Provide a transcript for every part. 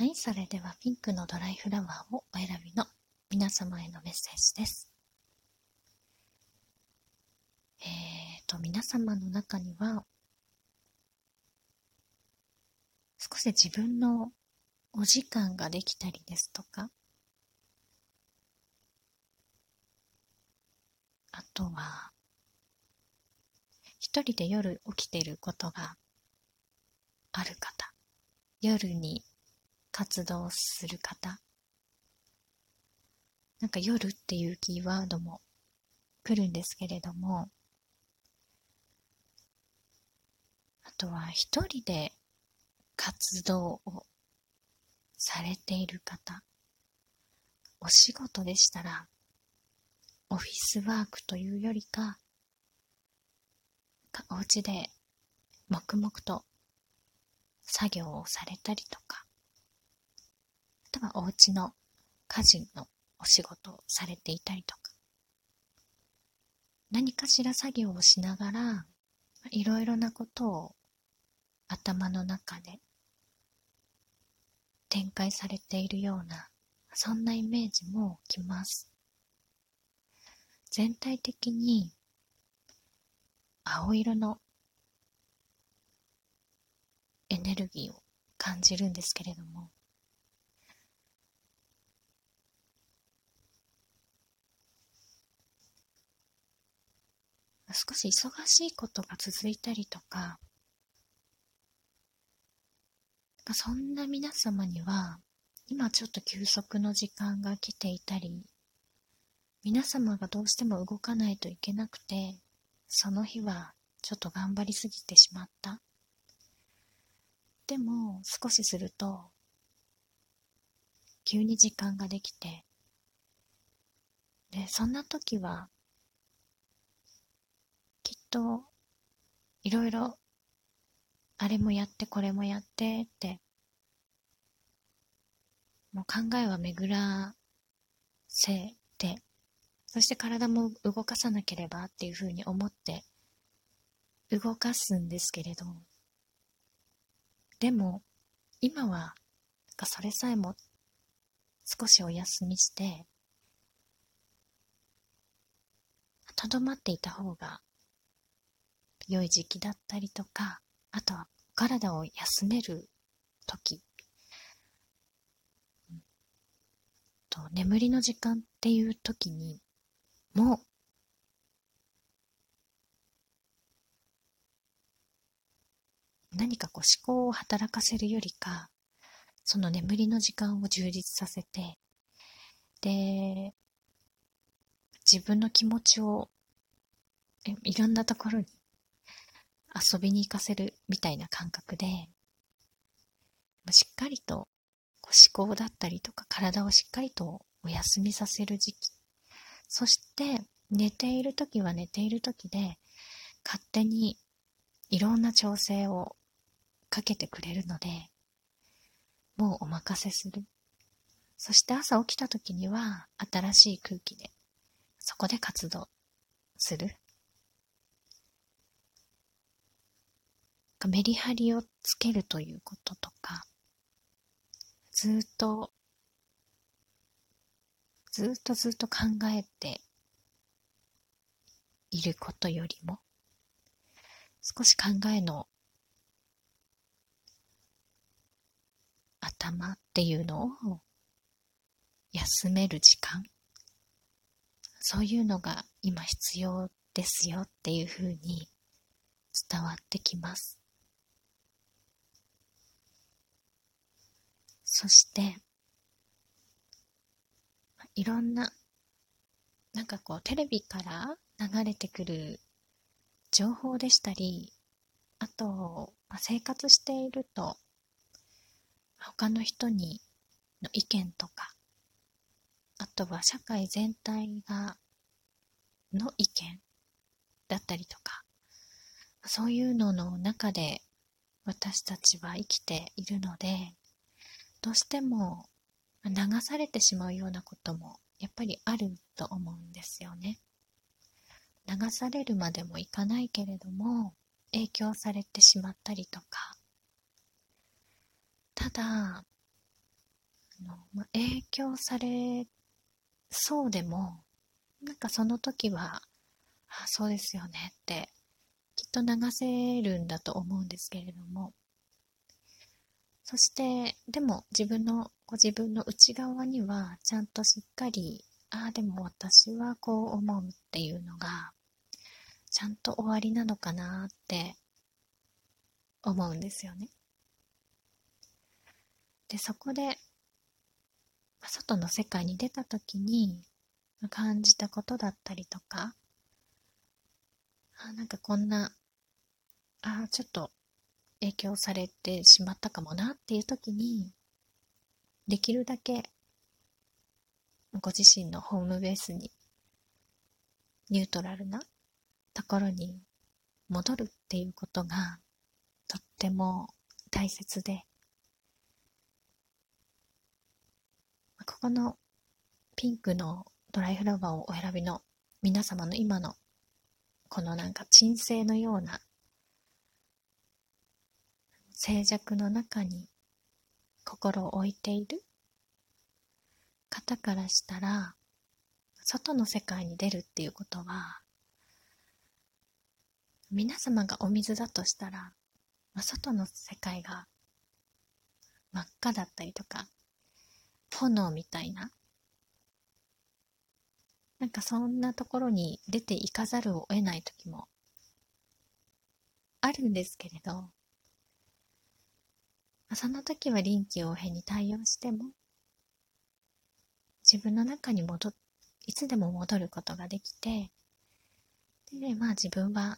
はい、それではピンクのドライフラワーをお選びの皆様へのメッセージです。えーと、皆様の中には、少し自分のお時間ができたりですとか、あとは、一人で夜起きてることがある方、夜に活動する方、なんか夜っていうキーワードも来るんですけれども、あとは一人で活動をされている方、お仕事でしたら、オフィスワークというよりか、かお家で黙々と作業をされたりとか、あとはお家の家事のお仕事をされていたりとか、何かしら作業をしながら、いろいろなことを頭の中で展開されているような、そんなイメージもきます。全体的に青色のエネルギーを感じるんですけれども、少し忙しいことが続いたりとか、そんな皆様には、今ちょっと休息の時間が来ていたり、皆様がどうしても動かないといけなくて、その日はちょっと頑張りすぎてしまった。でも少しすると、急に時間ができて、で、そんな時はと、いろいろ、あれもやってこれもやってって、もう考えは巡らせて、そして体も動かさなければっていうふうに思って動かすんですけれど、でも今はそれさえも少しお休みして、とどまっていた方が良い時期だったりとか、あとは体を休める時、うん、と眠りの時間っていう時にも何かこう思考を働かせるよりか、その眠りの時間を充実させて、で、自分の気持ちをいろんなところに遊びに行かせるみたいな感覚で、しっかりと思考だったりとか体をしっかりとお休みさせる時期。そして寝ている時は寝ている時で勝手にいろんな調整をかけてくれるので、もうお任せする。そして朝起きた時には新しい空気でそこで活動する。メリハリをつけるということとか、ずっと、ずっとずっと考えていることよりも、少し考えの頭っていうのを休める時間、そういうのが今必要ですよっていうふうに伝わってきます。そして、いろんな、なんかこう、テレビから流れてくる情報でしたり、あと、まあ、生活していると、他の人にの意見とか、あとは社会全体が、の意見だったりとか、そういうのの中で私たちは生きているので、どうしても流されてしまうようなこともやっぱりあると思うんですよね。流されるまでもいかないけれども影響されてしまったりとかただその、まあ、影響されそうでも、なんかその時は、あ、そうですよねって、きっと流せるんだと思うんですけれども、そして、でも自分の、ご自分の内側には、ちゃんとしっかり、ああ、でも私はこう思うっていうのが、ちゃんと終わりなのかなって思うんですよね。で、そこで、外の世界に出た時に感じたことだったりとか、あなんかこんな、あちょっと影響されてしまったかもなっていう時に、できるだけご自身のホームベースにニュートラルなところに戻るっていうことがとっても大切でここのピンクのドライフラワーをお選びの皆様の今のこのなんか鎮静のような静寂の中に心を置いている。方からしたら外の世界に出るっていうことは皆様がお水だとしたら、まあ、外の世界が真っ赤だったりとか炎みたいななんかそんなところに出ていかざるを得ない時もあるんですけれど、その時は臨機応変に対応しても自分の中に戻いつでも戻ることができてで、まあ自分は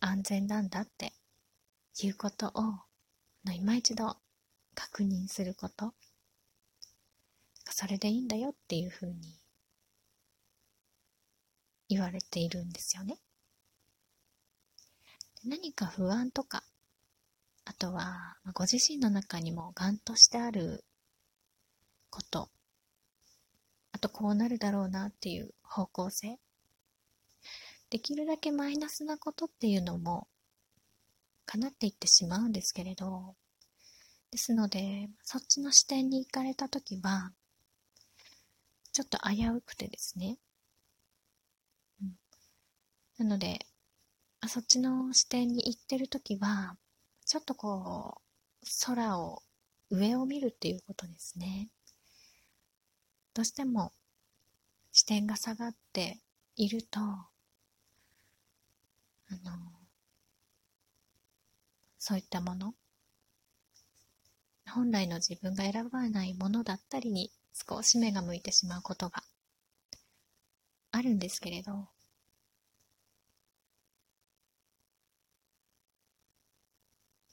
安全なんだっていうことを今一度確認することそれでいいんだよっていうふうに言われているんですよね。何か不安とかあとはご自身の中にもがんとしてあること。あとこうなるだろうなっていう方向性。できるだけマイナスなことっていうのも叶っていってしまうんですけれど。ですのでそっちの視点に行かれた時はちょっと危うくてですね、うん、なのでそっちの視点に行ってる時はちょっとこう空を上を見るっていうことですね。どうしても視点が下がっているとあの、そういったもの、本来の自分が選ばないものだったりに少し目が向いてしまうことがあるんですけれど、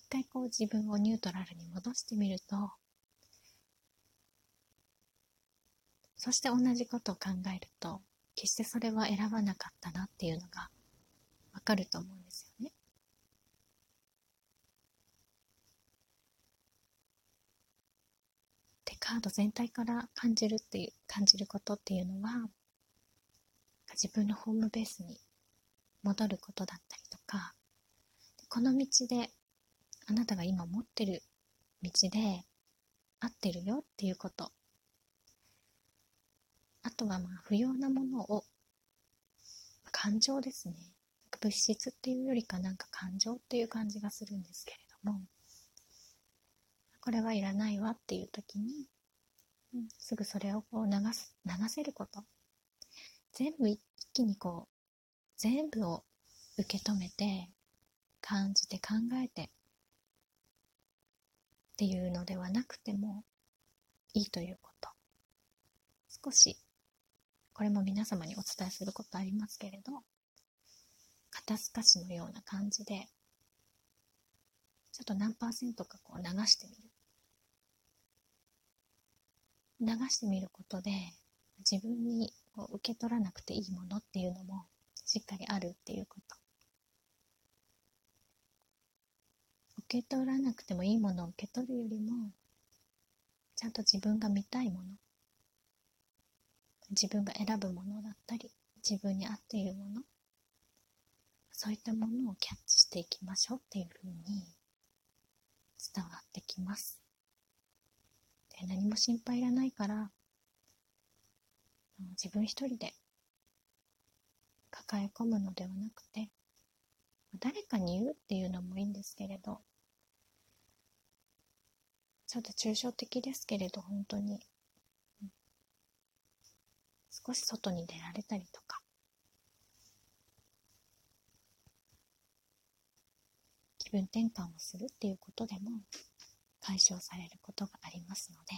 回こう自分をニュートラルに戻してみると、そして同じことを考えると、決してそれは選ばなかったなっていうのがわかると思うんですよね。でカード全体から感じるっていう感じることっていうのは自分のホームベースに戻ることだったりとかこの道であなたが今持ってる道で合ってるよっていうこと。あとはまあ不要なものを感情ですね。物質っていうよりかなんか感情っていう感じがするんですけれども。これはいらないわっていう時に、すぐそれをこう流す流せること。全部一気にこう全部を受け止めて感じて考えてっていうのではなくてもいいということ。少しこれも皆様にお伝えすることありますけれど肩透かしのような感じでちょっと何パーセントかこう流してみる。流してみることで自分にこう受け取らなくていいものっていうのもしっかりあるっていうこと。受け取らなくてもいいものを受け取るよりもちゃんと自分が見たいもの自分が選ぶものだったり自分に合っているものそういったものをキャッチしていきましょうっていうふうに伝わってきます。で何も心配いらないから自分一人で抱え込むのではなくて誰かに言うっていうのもいいんですけれどちょっと抽象的ですけれど本当に、うん、少し外に出られたりとか。気分転換をするっていうことでも解消されることがありますので。